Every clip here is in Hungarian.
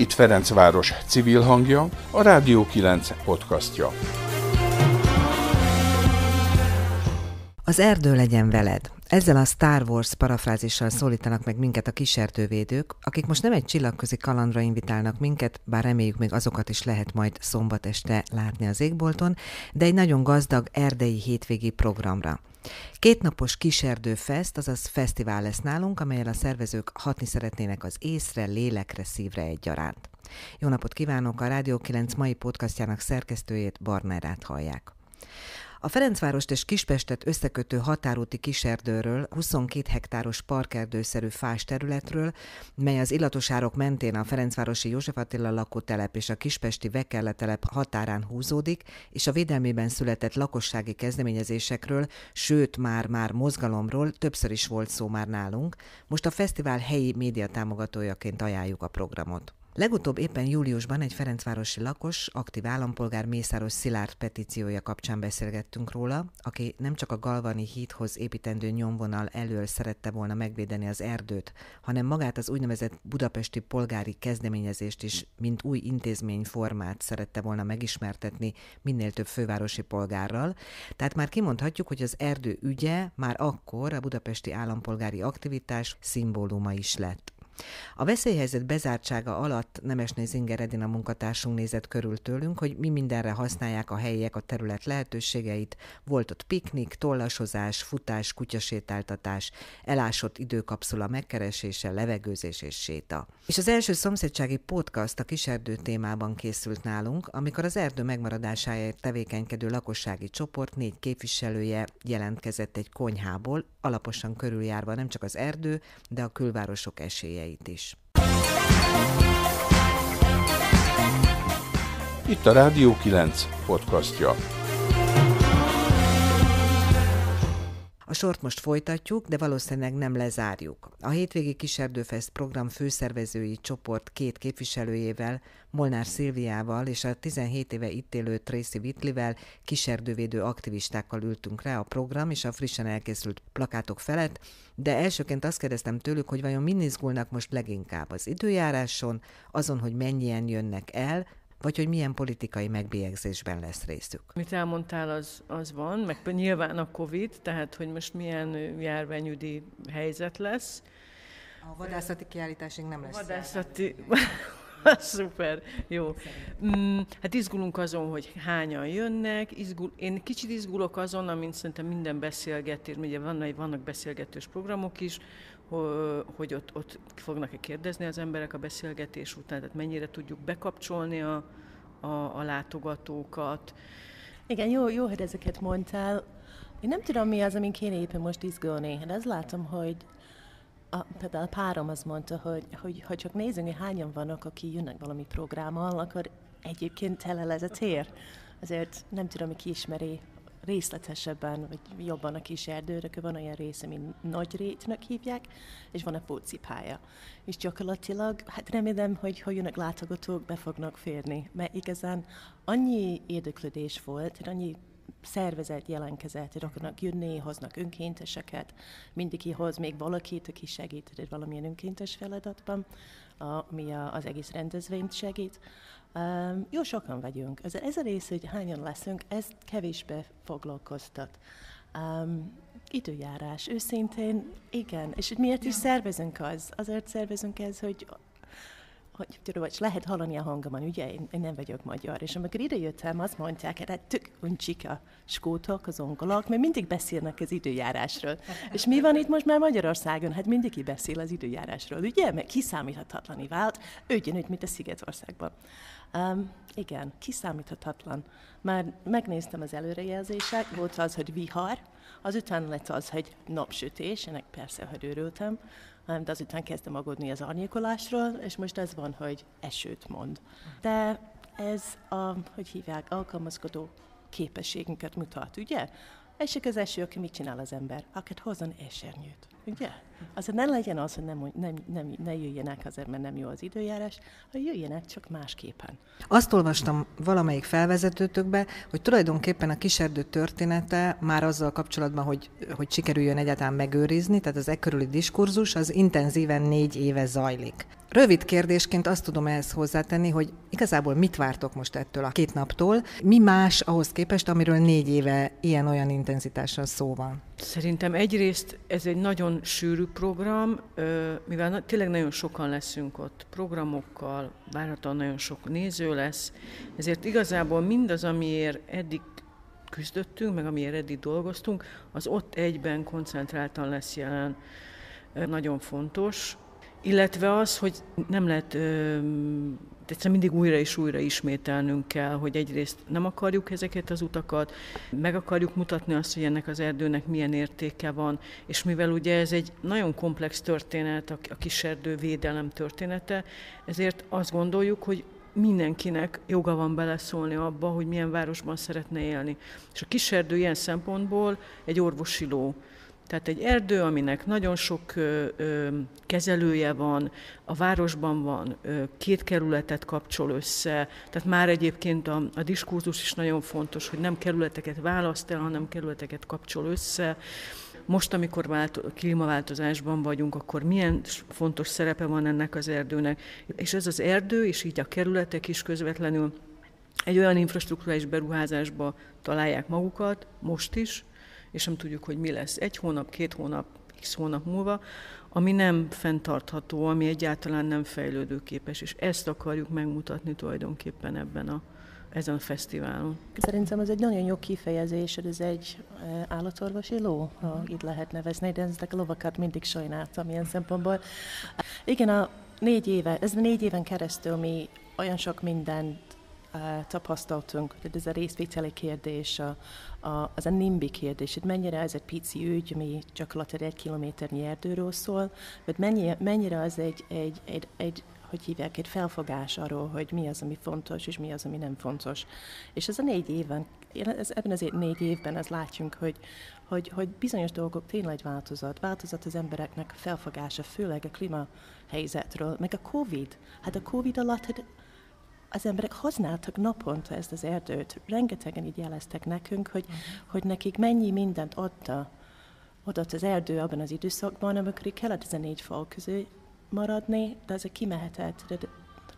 Itt Ferencváros civil hangja, a Rádió 9 podcastja. Az erdő legyen veled. Ezzel a Star Wars parafrázissal szólítanak meg minket a kísértővédők, akik most nem egy csillagközi kalandra invitálnak minket, bár reméljük még azokat is lehet majd szombat este látni az égbolton, de egy nagyon gazdag erdei hétvégi programra. Kétnapos Kiserdő-fest, azaz fesztivál lesz nálunk, amelyel a szervezők hatni szeretnének az észre, lélekre, szívre egyaránt. Jó napot kívánok! A Rádió 9 mai podcastjának szerkesztőjét Barnerát hallják. A Ferencvárost és Kispestet összekötő határúti kiserdőről, 22 hektáros parkerdőszerű fás területről, mely az illatosárok mentén a Ferencvárosi József Attila lakótelep és a Kispesti Vekelle telep határán húzódik, és a védelmében született lakossági kezdeményezésekről, sőt már-már mozgalomról többször is volt szó már nálunk. Most a fesztivál helyi média támogatójaként ajánljuk a programot. Legutóbb éppen júliusban egy Ferencvárosi lakos, aktív állampolgár Mészáros Szilárd petíciója kapcsán beszélgettünk róla, aki nem csak a Galvani hídhoz építendő nyomvonal elől szerette volna megvédeni az erdőt, hanem magát az úgynevezett budapesti polgári kezdeményezést is, mint új intézményformát szerette volna megismertetni minél több fővárosi polgárral. Tehát már kimondhatjuk, hogy az erdő ügye már akkor a budapesti állampolgári aktivitás szimbóluma is lett. A veszélyhelyzet bezártsága alatt Nemesné Zinger Edina munkatársunk nézett körül tőlünk, hogy mi mindenre használják a helyiek a terület lehetőségeit. Volt ott piknik, tollasozás, futás, kutyasétáltatás, elásott időkapszula megkeresése, levegőzés és séta. És az első szomszédsági podcast a kiserdő témában készült nálunk, amikor az erdő megmaradásáért tevékenykedő lakossági csoport négy képviselője jelentkezett egy konyhából, alaposan körüljárva nem csak az erdő, de a külvárosok esélyei részleteit is. Itt a Rádió 9 podcastja. A sort most folytatjuk, de valószínűleg nem lezárjuk. A hétvégi Kiserdőfest program főszervezői csoport két képviselőjével, Molnár Szilviával és a 17 éve itt élő Tracy Whitleyvel kiserdővédő aktivistákkal ültünk rá a program és a frissen elkészült plakátok felett, de elsőként azt kérdeztem tőlük, hogy vajon min izgulnak most leginkább az időjáráson, azon, hogy mennyien jönnek el, vagy hogy milyen politikai megbélyegzésben lesz részük. Mit elmondtál, az, az van, meg nyilván a Covid, tehát hogy most milyen járványügyi helyzet lesz. A vadászati kiállításig nem lesz. Vadászati... Szuper, jó. Mm, hát izgulunk azon, hogy hányan jönnek. Izgul, én kicsit izgulok azon, amint szerintem minden beszélgetés, ugye vannak, vannak beszélgetős programok is, hogy ott, ott fognak-e kérdezni az emberek a beszélgetés után, tehát mennyire tudjuk bekapcsolni a, a, a látogatókat. Igen, jó, jó, hogy ezeket mondtál. Én nem tudom, mi az, amin kéne éppen most izgulni. Hát azt látom, hogy a, például a párom azt mondta, hogy, hogy ha csak nézzünk, hogy hányan vannak, aki jönnek valami programmal, akkor egyébként tele ez a tér. Azért nem tudom, ki ismeri részletesebben, vagy jobban a kis erdőrök, van olyan része, mint nagy rétnek hívják, és van a fócipálya. És gyakorlatilag, hát remélem, hogy ha jönnek látogatók, be fognak férni, mert igazán annyi érdeklődés volt, annyi szervezet jelentkezett, hogy akarnak jönni, hoznak önkénteseket, mindenki hoz még valakit, aki segít valamilyen önkéntes feladatban, ami az egész rendezvényt segít. Um, jó sokan vagyunk. Ez, ez a rész, hogy hányan leszünk, ez kevésbé foglalkoztat. Um, időjárás, őszintén, igen. És miért is szervezünk az? Azért szervezünk ez, hogy hogy tudom, hogy lehet hallani a hangomon, ugye én, én nem vagyok magyar, és amikor idejöttem, azt mondják, hogy hát tök uncsik a skótok, az ongolak, mert mindig beszélnek az időjárásról. és mi van itt most már Magyarországon? Hát mindenki beszél az időjárásról, ugye? Mert kiszámíthatatlaní vált, ugyanúgy, mint a Szigetországban. Um, igen, kiszámíthatatlan. Már megnéztem az előrejelzések, volt az, hogy vihar, azután lett az, hogy napsütés, ennek persze, hogy örültem, de azután kezdtem aggódni az árnyékolásról, és most ez van, hogy esőt mond. De ez a, hogy hívják, alkalmazkodó képességünket mutat, ugye? Esik az eső, aki mit csinál az ember? Akit hozzon esernyőt. Ugye? Azért ne legyen az, hogy nem, nem, nem, ne jöjjenek azért, mert nem jó az időjárás, ha jöjjenek csak másképpen. Azt olvastam valamelyik felvezetőtökbe, hogy tulajdonképpen a kiserdő története már azzal kapcsolatban, hogy, hogy sikerüljön egyáltalán megőrizni, tehát az e körüli diskurzus, az intenzíven négy éve zajlik. Rövid kérdésként azt tudom ehhez hozzátenni, hogy igazából mit vártok most ettől a két naptól? Mi más ahhoz képest, amiről négy éve ilyen-olyan intenzitással szó van? Szerintem egyrészt ez egy nagyon sűrű program, mivel tényleg nagyon sokan leszünk ott programokkal, várhatóan nagyon sok néző lesz, ezért igazából mindaz, amiért eddig küzdöttünk, meg amiért eddig dolgoztunk, az ott egyben koncentráltan lesz jelen. Nagyon fontos. Illetve az, hogy nem lehet egyszerűen mindig újra és újra ismételnünk kell, hogy egyrészt nem akarjuk ezeket az utakat, meg akarjuk mutatni azt, hogy ennek az erdőnek milyen értéke van, és mivel ugye ez egy nagyon komplex történet, a kiserdő védelem története, ezért azt gondoljuk, hogy mindenkinek joga van beleszólni abba, hogy milyen városban szeretne élni. És a kiserdő ilyen szempontból egy orvosi ló. Tehát egy erdő, aminek nagyon sok kezelője van, a városban van, két kerületet kapcsol össze, tehát már egyébként a, a diskurzus is nagyon fontos, hogy nem kerületeket választ el, hanem kerületeket kapcsol össze. Most, amikor vált, klímaváltozásban vagyunk, akkor milyen fontos szerepe van ennek az erdőnek. És ez az erdő, és így a kerületek is közvetlenül egy olyan infrastruktúrális beruházásba találják magukat, most is, és nem tudjuk, hogy mi lesz egy hónap, két hónap, x hónap múlva, ami nem fenntartható, ami egyáltalán nem fejlődőképes, és ezt akarjuk megmutatni tulajdonképpen ebben a, ezen a fesztiválon. Szerintem ez egy nagyon jó kifejezés, ez egy e, állatorvosi ló, ha így lehet nevezni, de ezek a lovakat mindig sajnáltam ilyen szempontból. Igen, a négy éve, ez négy éven keresztül mi olyan sok mindent tapasztaltunk, hogy ez a részvételi kérdés, a, a, az a NIMBY kérdés, hogy mennyire ez egy pici ügy, ami gyakorlatilag egy kilométernyi erdőről szól, vagy mennyire, mennyire az egy, egy, egy, egy hogy hívják, egy felfogás arról, hogy mi az, ami fontos, és mi az, ami nem fontos. És ez a négy éven, ez, ebben az négy évben az látjunk, hogy, hogy, hogy bizonyos dolgok tényleg változott. Változott az embereknek felfogása, főleg a klímahelyzetről, meg a Covid. Hát a Covid alatt hát az emberek használtak naponta ezt az erdőt. Rengetegen így jeleztek nekünk, hogy, uh-huh. hogy nekik mennyi mindent adta, adott az erdő abban az időszakban, amikor kellett ezen négy fal közül maradni, de ezek kimehetett,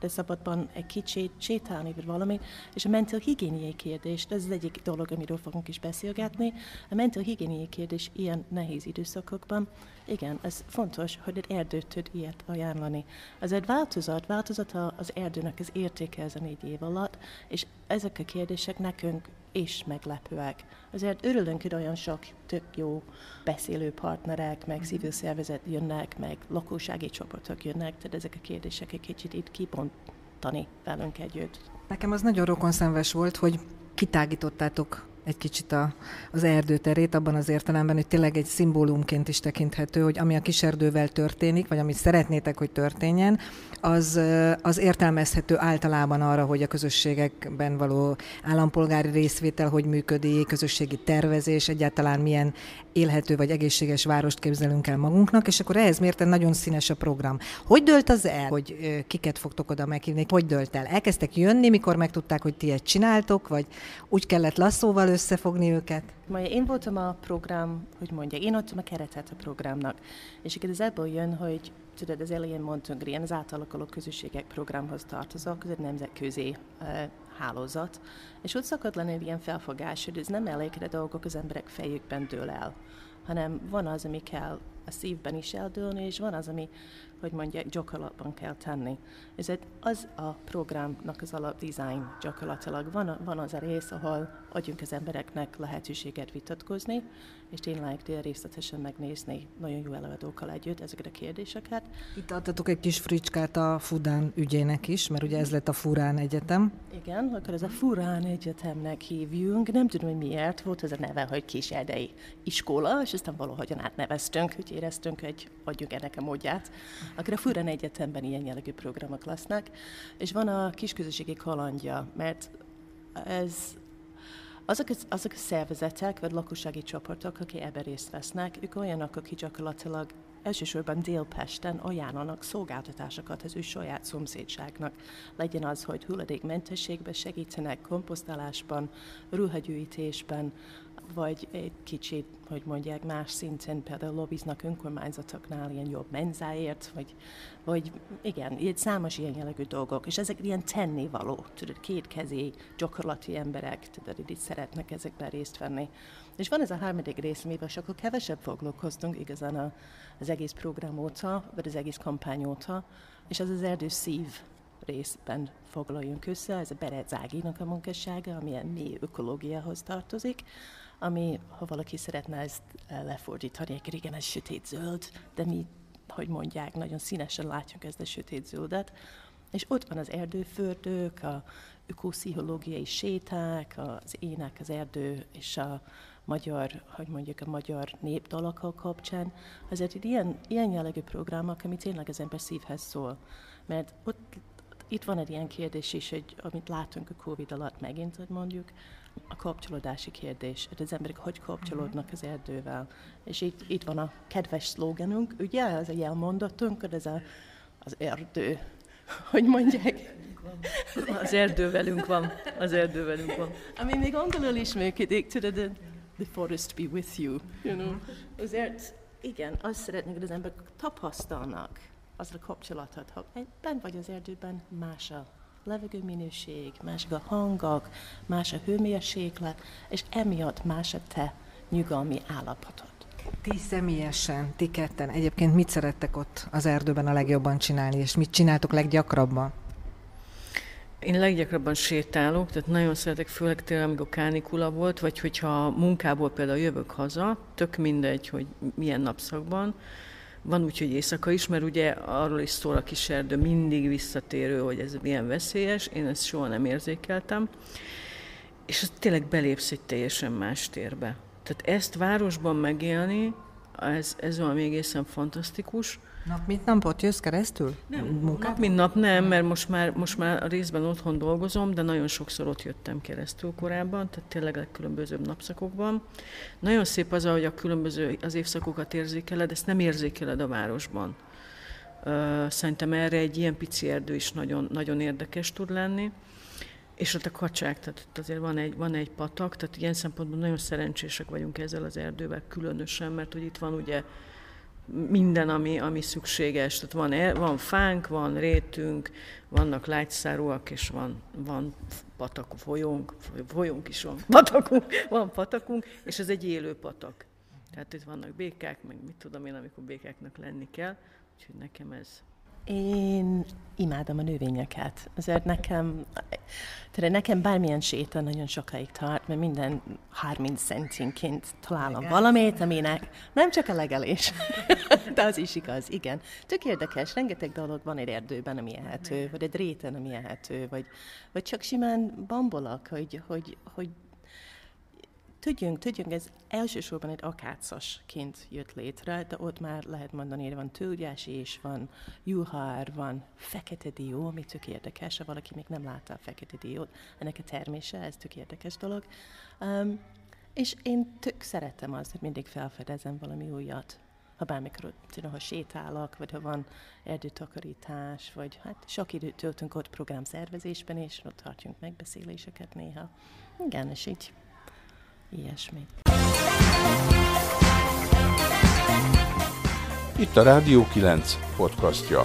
de szabadban egy kicsit sétálni, vagy valami, és a mental higiéniai kérdés, ez az egyik dolog, amiről fogunk is beszélgetni, a mental higiéniai kérdés ilyen nehéz időszakokban, igen, ez fontos, hogy egy erdőt tud ilyet ajánlani. Ez egy változat, változat az erdőnek az értéke ezen négy év alatt, és ezek a kérdések nekünk is meglepőek. Azért örülünk, hogy olyan sok tök jó beszélő partnerek, meg civil szervezet jönnek, meg lakósági csoportok jönnek, tehát ezek a kérdések egy kicsit itt kibontani velünk együtt. Nekem az nagyon rokonszenves volt, hogy kitágítottátok egy kicsit a, az erdőterét, abban az értelemben, hogy tényleg egy szimbólumként is tekinthető, hogy ami a kiserdővel történik, vagy amit szeretnétek, hogy történjen, az, az értelmezhető általában arra, hogy a közösségekben való állampolgári részvétel hogy működik, közösségi tervezés, egyáltalán milyen élhető vagy egészséges várost képzelünk el magunknak, és akkor ehhez mérten nagyon színes a program. Hogy dölt az el, hogy kiket fogtok oda meghívni? Hogy dölt el? Elkezdtek jönni, mikor megtudták, hogy ti ezt csináltok, vagy úgy kellett lasszóval összefogni őket? Majd én voltam a program, hogy mondja, én adtam a keretet a programnak, és ez ebből jön, hogy tudod, az elején mondtunk, ilyen az átalakuló közösségek programhoz tartozok, ez egy nemzetközi uh, hálózat, és ott szokott lenni egy ilyen felfogás, hogy ez nem elég, hogy a dolgok az emberek fejükben dől el, hanem van az, ami kell a szívben is eldőlni, és van az, ami hogy mondják, gyakorlatban kell tenni. Ez egy, az a programnak az alapdesign gyakorlatilag. Van, van az a rész, ahol adjunk az embereknek lehetőséget vitatkozni, és tényleg részletesen megnézni nagyon jó előadókkal együtt ezeket a kérdéseket. Itt adtatok egy kis fricskát a Fudán ügyének is, mert ugye ez lett a Furán Egyetem. Igen, akkor ez a Furán Egyetemnek hívjunk. Nem tudom, hogy miért. Volt ez a neve, hogy Kiserdei iskola, és aztán valahogyan átneveztünk, hogy éreztünk, hogy adjuk ennek a módját akkor a Furán Egyetemben ilyen jellegű programok lesznek, és van a kisközösségi kalandja, mert ez azok, azok a szervezetek, vagy lakossági csoportok, akik ebben részt vesznek, ők olyanok, akik gyakorlatilag elsősorban Délpesten ajánlanak szolgáltatásokat az ő saját szomszédságnak. Legyen az, hogy hulladékmentességben segítenek, komposztálásban, ruhagyűjtésben, vagy egy kicsit, hogy mondják, más szinten például lobbiznak önkormányzatoknál ilyen jobb menzáért, vagy, vagy igen, ilyen számos ilyen jellegű dolgok, és ezek ilyen tennivaló, tudod, kétkezi, gyakorlati emberek, tudod, itt szeretnek ezekben részt venni. És van ez a harmadik rész, amivel sokkal kevesebb foglalkoztunk igazán a, az egész program óta, vagy az egész kampány óta, és az az erdő szív részben foglaljunk össze, ez a Berec Áginak a munkássága, ami a mély ökológiához tartozik, ami, ha valaki szeretne ezt eh, lefordítani, akkor igen, ez sötét zöld, de mi, hogy mondják, nagyon színesen látjuk ezt a sötét zöldet. És ott van az erdőfürdők, a ökopszichológiai séták, az ének, az erdő és a magyar, hogy mondjuk a magyar népdalakkal kapcsán. Azért itt ilyen, ilyen jellegű programok, ami tényleg az ember szívhez szól. Mert ott itt van egy ilyen kérdés is, hogy, amit látunk a Covid alatt megint, hogy mondjuk, a kapcsolódási kérdés, hogy az emberek hogy kapcsolódnak az erdővel. És itt, itt van a kedves szlogenünk, ugye, ez a jelmondatunk, ez a, az erdő, hogy mondják? Az erdő velünk van, az erdő velünk van. Ami még angolul is működik, tudod, the, the forest be with you, you know. Azért, igen, azt szeretnék, hogy az emberek tapasztalnak az a kapcsolatot, ha bent vagy az erdőben, más a levegő minőség, más a hangok, más a hőmérséklet, és emiatt más a te nyugalmi állapotod. Ti személyesen, ti ketten, egyébként mit szerettek ott az erdőben a legjobban csinálni, és mit csináltok leggyakrabban? Én leggyakrabban sétálok, tehát nagyon szeretek, főleg tényleg, amikor kánikula volt, vagy hogyha munkából például jövök haza, tök mindegy, hogy milyen napszakban, van úgy, hogy éjszaka is, mert ugye arról is szól a kis erdő, mindig visszatérő, hogy ez milyen veszélyes, én ezt soha nem érzékeltem. És az tényleg belépsz egy teljesen más térbe. Tehát ezt városban megélni, ez, ez valami egészen fantasztikus. Nap mint napot jössz keresztül? Nem, nap mint nap nem, mert most már, most már a részben otthon dolgozom, de nagyon sokszor ott jöttem keresztül korábban, tehát tényleg a különbözőbb napszakokban. Nagyon szép az, hogy a különböző az évszakokat érzékeled, ezt nem érzékeled a városban. Szerintem erre egy ilyen pici erdő is nagyon, nagyon érdekes tud lenni. És ott a kacsák, tehát ott azért van egy, van egy patak, tehát ilyen szempontból nagyon szerencsések vagyunk ezzel az erdővel különösen, mert hogy itt van ugye minden, ami, ami szükséges. Tehát van, e, van fánk, van rétünk, vannak lágyszárúak, és van, van patak, folyónk, folyónk is van, patakunk, van patakunk, és ez egy élő patak. Tehát itt vannak békák, meg mit tudom én, amikor békáknak lenni kell, úgyhogy nekem ez, én imádom a növényeket. Azért nekem, tehát nekem bármilyen séta nagyon sokáig tart, mert minden 30 centinként találom valamit, aminek nem csak a legelés, de az is igaz, igen. Tök érdekes, rengeteg dolog van egy erdőben, ami ehető, vagy egy réten, ami ehető, vagy, vagy csak simán bambolak, hogy, hogy, hogy Tudjunk, tudjunk, ez elsősorban egy akácosként jött létre, de ott már lehet mondani, hogy van tőgyás és van juhár, van fekete dió, ami tök érdekes, ha valaki még nem látta a fekete diót, ennek a termése, ez tök érdekes dolog. Um, és én tök szeretem azt, hogy mindig felfedezem valami újat. Ha bármikor tudom, ha sétálok, vagy ha van erdőtakarítás, vagy hát sok időt töltünk ott programszervezésben, és ott tartjunk megbeszéléseket néha. Igen, és így ilyesmi. Itt a Rádió 9 podcastja.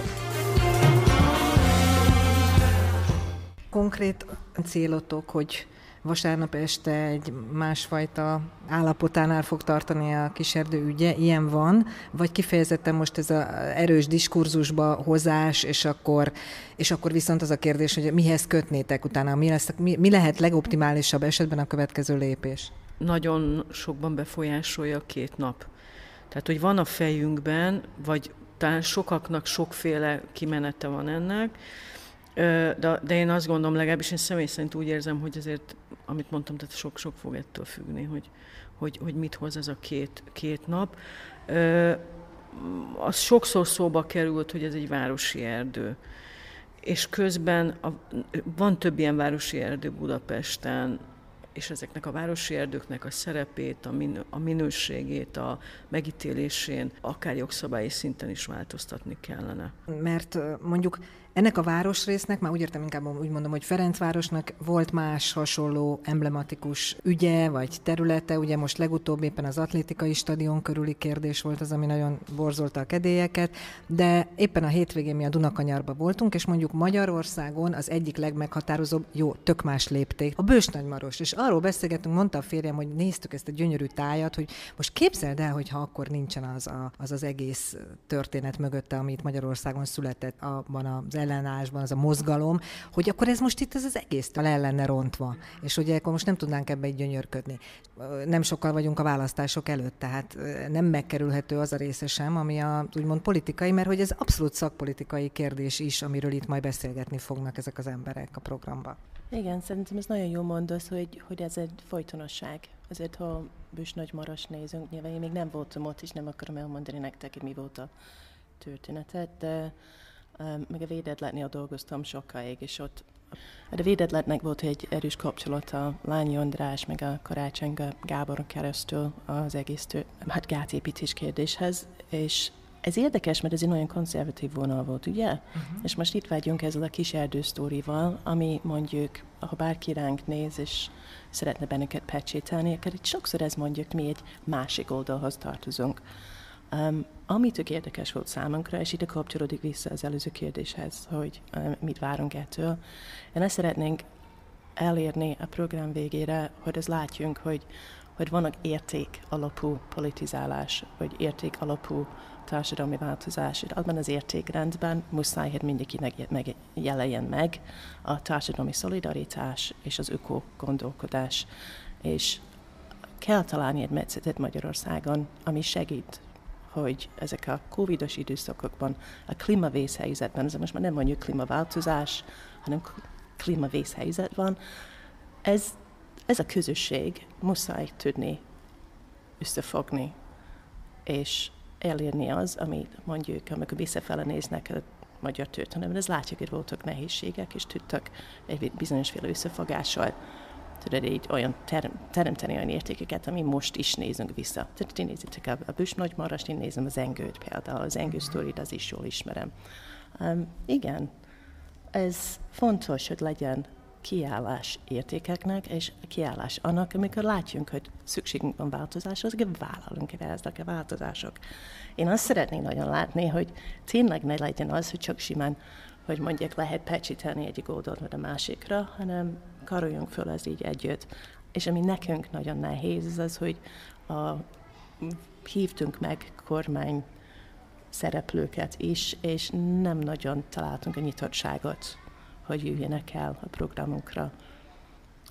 Konkrét célotok, hogy vasárnap este egy másfajta állapotánál fog tartani a kiserdő ügye, ilyen van, vagy kifejezetten most ez az erős diskurzusba hozás, és akkor, és akkor viszont az a kérdés, hogy mihez kötnétek utána, mi, lesz, mi, mi lehet legoptimálisabb esetben a következő lépés? Nagyon sokban befolyásolja a két nap. Tehát, hogy van a fejünkben, vagy talán sokaknak sokféle kimenete van ennek, de, de én azt gondolom, legalábbis én személy szerint úgy érzem, hogy azért, amit mondtam, tehát sok-sok fog ettől függni, hogy, hogy, hogy mit hoz ez a két, két nap. Az sokszor szóba került, hogy ez egy városi erdő. És közben a, van több ilyen városi erdő Budapesten, és ezeknek a városi erdőknek a szerepét, a, min- a minőségét, a megítélésén akár jogszabályi szinten is változtatni kellene. Mert mondjuk ennek a városrésznek, már úgy értem inkább úgy mondom, hogy Ferencvárosnak volt más hasonló emblematikus ügye vagy területe, ugye most legutóbb éppen az atlétikai stadion körüli kérdés volt az, ami nagyon borzolta a kedélyeket, de éppen a hétvégén mi a Dunakanyarba voltunk, és mondjuk Magyarországon az egyik legmeghatározóbb, jó, tök más lépték, a Bősnagymaros, és arról beszélgetünk, mondta a férjem, hogy néztük ezt a gyönyörű tájat, hogy most képzeld el, hogyha akkor nincsen az a, az, az egész történet mögötte, amit Magyarországon született abban az ellenállásban, az a mozgalom, hogy akkor ez most itt ez az egész el lenne rontva. És ugye akkor most nem tudnánk ebbe egy gyönyörködni. Nem sokkal vagyunk a választások előtt, tehát nem megkerülhető az a része sem, ami a úgymond politikai, mert hogy ez abszolút szakpolitikai kérdés is, amiről itt majd beszélgetni fognak ezek az emberek a programba. Igen, szerintem ez nagyon jó mondasz, hogy, hogy ez egy folytonosság. Azért, ha Bős Nagy Maras nézünk, nyilván én még nem voltam ott, és nem akarom elmondani nektek, hogy mi volt a történetet, de meg a védetlennél dolgoztam sokáig, és ott a védetlennek volt egy erős kapcsolata Lányi András, meg a Karácsony Gábor keresztül az egész tő, hát gátépítés kérdéshez, és ez érdekes, mert ez egy nagyon konzervatív vonal volt, ugye? Uh-huh. És most itt vagyunk ezzel a kis erdősztórival, ami mondjuk, ha bárki ránk néz, és szeretne bennünket pecsételni, akkor itt sokszor ez mondjuk, mi egy másik oldalhoz tartozunk. Um, ami tök érdekes volt számunkra, és ide kapcsolódik vissza az előző kérdéshez, hogy um, mit várunk ettől. Én ezt szeretnénk elérni a program végére, hogy az látjunk, hogy, hogy vannak érték alapú politizálás, vagy érték alapú társadalmi változás. Abban az értékrendben muszáj, hogy mindenkinek megjelenjen meg a társadalmi szolidaritás és az öko gondolkodás. És kell találni egy metszetet Magyarországon, ami segít hogy ezek a covidos időszakokban, a klímavészhelyzetben, ez most már nem mondjuk klímaváltozás, hanem klímavészhelyzet van, ez, ez a közösség muszáj tudni összefogni, és elérni az, amit mondjuk, amikor visszafele néznek a magyar történelemben, ez látjuk, hogy voltak nehézségek, és tudtak egy bizonyosféle összefogással tudod, így olyan ter- teremteni olyan értékeket, ami most is nézünk vissza. Tehát ti nézitek a, a Büs Nagymarast, én nézem az Engőt például, az Engő sztorit, az is jól ismerem. Um, igen, ez fontos, hogy legyen kiállás értékeknek, és kiállás annak, amikor látjunk, hogy szükségünk van változáshoz, vállalunk ezek a változások. Én azt szeretném nagyon látni, hogy tényleg ne legyen az, hogy csak simán, hogy mondják, lehet pecsíteni egyik oldalt vagy a másikra, hanem karoljunk föl ez így együtt. És ami nekünk nagyon nehéz, az az, hogy a, hívtunk meg kormány szereplőket is, és nem nagyon találtunk a nyitottságot, hogy jöjjenek el a programunkra.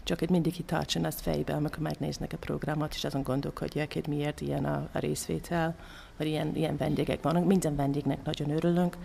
Csak hogy mindig tartson azt fejbe, amikor megnéznek a programot, és azon gondolkodják, hogy miért ilyen a, a részvétel, vagy ilyen, ilyen vendégek vannak. Minden vendégnek nagyon örülünk,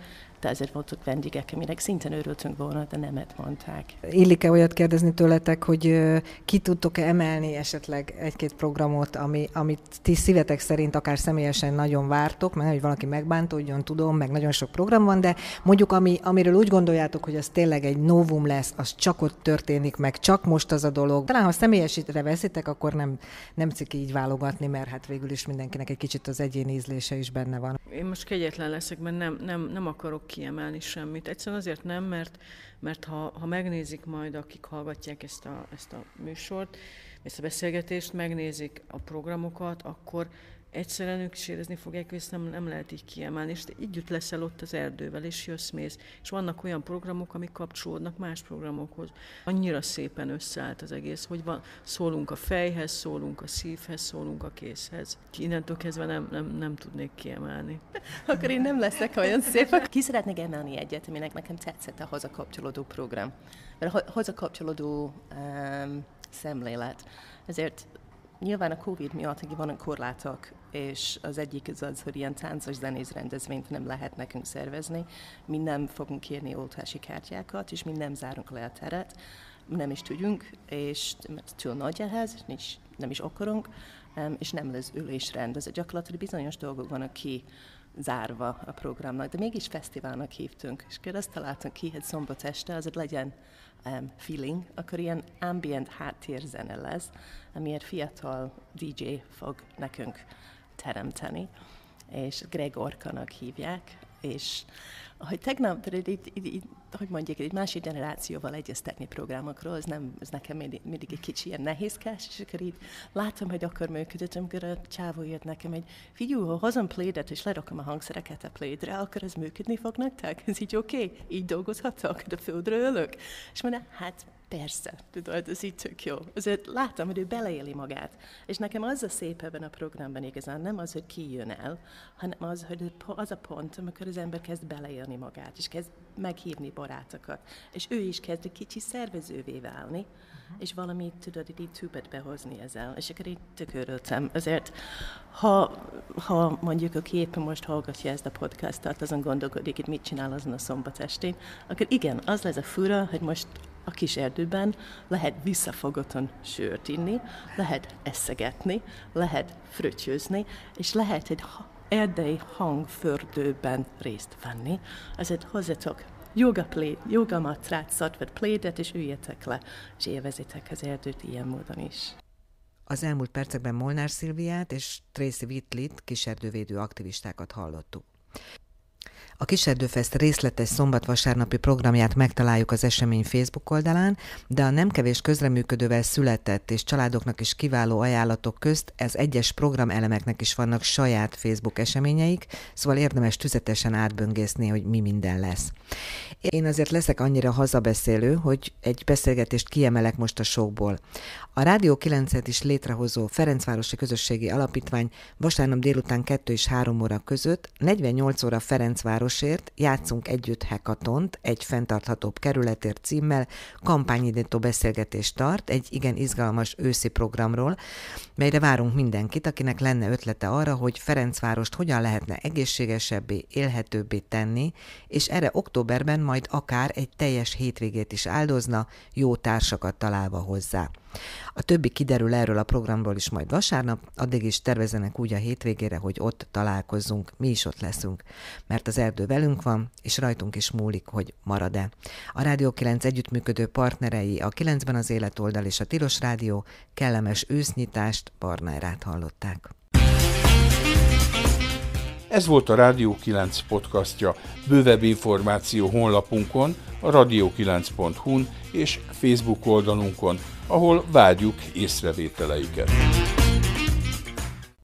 de ezért voltak vendégek, aminek szintén örültünk volna, de nemet mondták. Illik-e olyat kérdezni tőletek, hogy ki tudtok-e emelni esetleg egy-két programot, ami, amit ti szívetek szerint akár személyesen nagyon vártok, mert hogy valaki megbántódjon, tudom, meg nagyon sok program van, de mondjuk ami, amiről úgy gondoljátok, hogy az tényleg egy novum lesz, az csak ott történik meg, csak most az a dolog. Talán ha személyesítre veszitek, akkor nem, nem ciki így válogatni, mert hát végül is mindenkinek egy kicsit az egyéni ízlése is benne van. Én most kegyetlen leszek, mert nem, nem, nem akarok kiemelni semmit. Egyszerűen azért nem, mert, mert ha, ha megnézik majd, akik hallgatják ezt a, ezt a műsort, ezt a beszélgetést, megnézik a programokat, akkor egyszerűen ők is érezni fogják, hogy ezt nem, nem lehet így kiemelni, és te így leszel ott az erdővel, és jössz, mész. És vannak olyan programok, amik kapcsolódnak más programokhoz. Annyira szépen összeállt az egész, hogy van, szólunk a fejhez, szólunk a szívhez, szólunk a készhez. Innentől kezdve nem, nem, nem tudnék kiemelni. Akkor én nem leszek olyan szép. Ki szeretnék emelni egyet, aminek nekem tetszett a hozakapcsolódó program? Mert a hozakapcsolódó um, szemlélet. Ezért Nyilván a Covid miatt vannak korlátok, és az egyik az az, hogy ilyen táncos zenész rendezvényt nem lehet nekünk szervezni. Mi nem fogunk kérni oltási kártyákat, és mi nem zárunk le a teret, nem is tudjunk, és mert túl nagy ehhez, nincs, nem is akarunk, és nem lesz ülésrend. Ez gyakorlatilag bizonyos dolgok vannak ki zárva a programnak, de mégis fesztiválnak hívtunk, és akkor azt találtunk ki, hogy szombat este az legyen um, feeling, akkor ilyen ambient háttérzene lesz, amiért fiatal DJ fog nekünk teremteni, és Gregorkanak hívják, és hogy tegnap, tehát így, így, így, hogy mondjuk, egy másik generációval egyeztetni programokról, ez, nem, ez nekem mindig, mindig egy kicsi ilyen nehézkes, és akkor így látom, hogy akkor működött, amikor a csávó jött nekem, hogy figyú, ha hozom plédet, és lerakom a hangszereket a plédre, akkor ez működni fog nektek? Ez így oké? Okay? Így dolgozhatok? De földre ölök? És mondja, hát persze, tudod, ez így tök jó. Azért láttam, hogy ő beleéli magát. És nekem az a szép ebben a programban igazán, nem az, hogy ki jön el, hanem az, hogy az a pont, amikor az ember kezd beleélni magát, és kezd meghívni barátokat. És ő is kezd egy kicsi szervezővé válni, uh-huh. és valamit tudod, így többet behozni ezzel. És akkor így tök örültem. Azért, ha, ha mondjuk a éppen most hallgatja ezt a podcastot, azon gondolkodik, hogy mit csinál azon a szombat estén, akkor igen, az lesz a fura, hogy most a kis erdőben lehet visszafogoton sört inni, lehet eszegetni, lehet fröccsözni, és lehet egy erdei hangfördőben részt venni. Ezért hozzatok yoga, play, yoga matrát, szatvet plédet, és üljetek le, és élvezitek az erdőt ilyen módon is. Az elmúlt percekben Molnár Szilviát és Tracy Whitlit kiserdővédő aktivistákat hallottuk. A Kiserdőfest részletes szombat-vasárnapi programját megtaláljuk az esemény Facebook oldalán, de a nem kevés közreműködővel született és családoknak is kiváló ajánlatok közt ez egyes programelemeknek is vannak saját Facebook eseményeik, szóval érdemes tüzetesen átböngészni, hogy mi minden lesz. Én azért leszek annyira hazabeszélő, hogy egy beszélgetést kiemelek most a showból. A Rádió 9-et is létrehozó Ferencvárosi Közösségi Alapítvány vasárnap délután 2 és 3 óra között 48 óra Ferencvárosért játszunk együtt hekatont egy fenntarthatóbb kerületért címmel kampányidító beszélgetést tart egy igen izgalmas őszi programról, melyre várunk mindenkit, akinek lenne ötlete arra, hogy Ferencvárost hogyan lehetne egészségesebbé, élhetőbbé tenni, és erre októberben majd akár egy teljes hétvégét is áldozna, jó társakat találva hozzá. A többi kiderül erről a programról is majd vasárnap, addig is tervezenek úgy a hétvégére, hogy ott találkozzunk, mi is ott leszünk, mert az erdő velünk van, és rajtunk is múlik, hogy marad-e. A Rádió 9 együttműködő partnerei a 9-ben az életoldal és a Tilos Rádió kellemes ősznyitást, Barnárát hallották. Ez volt a Rádió 9 podcastja. Bővebb információ honlapunkon, a radio9.hu-n és Facebook oldalunkon, ahol várjuk észrevételeiket.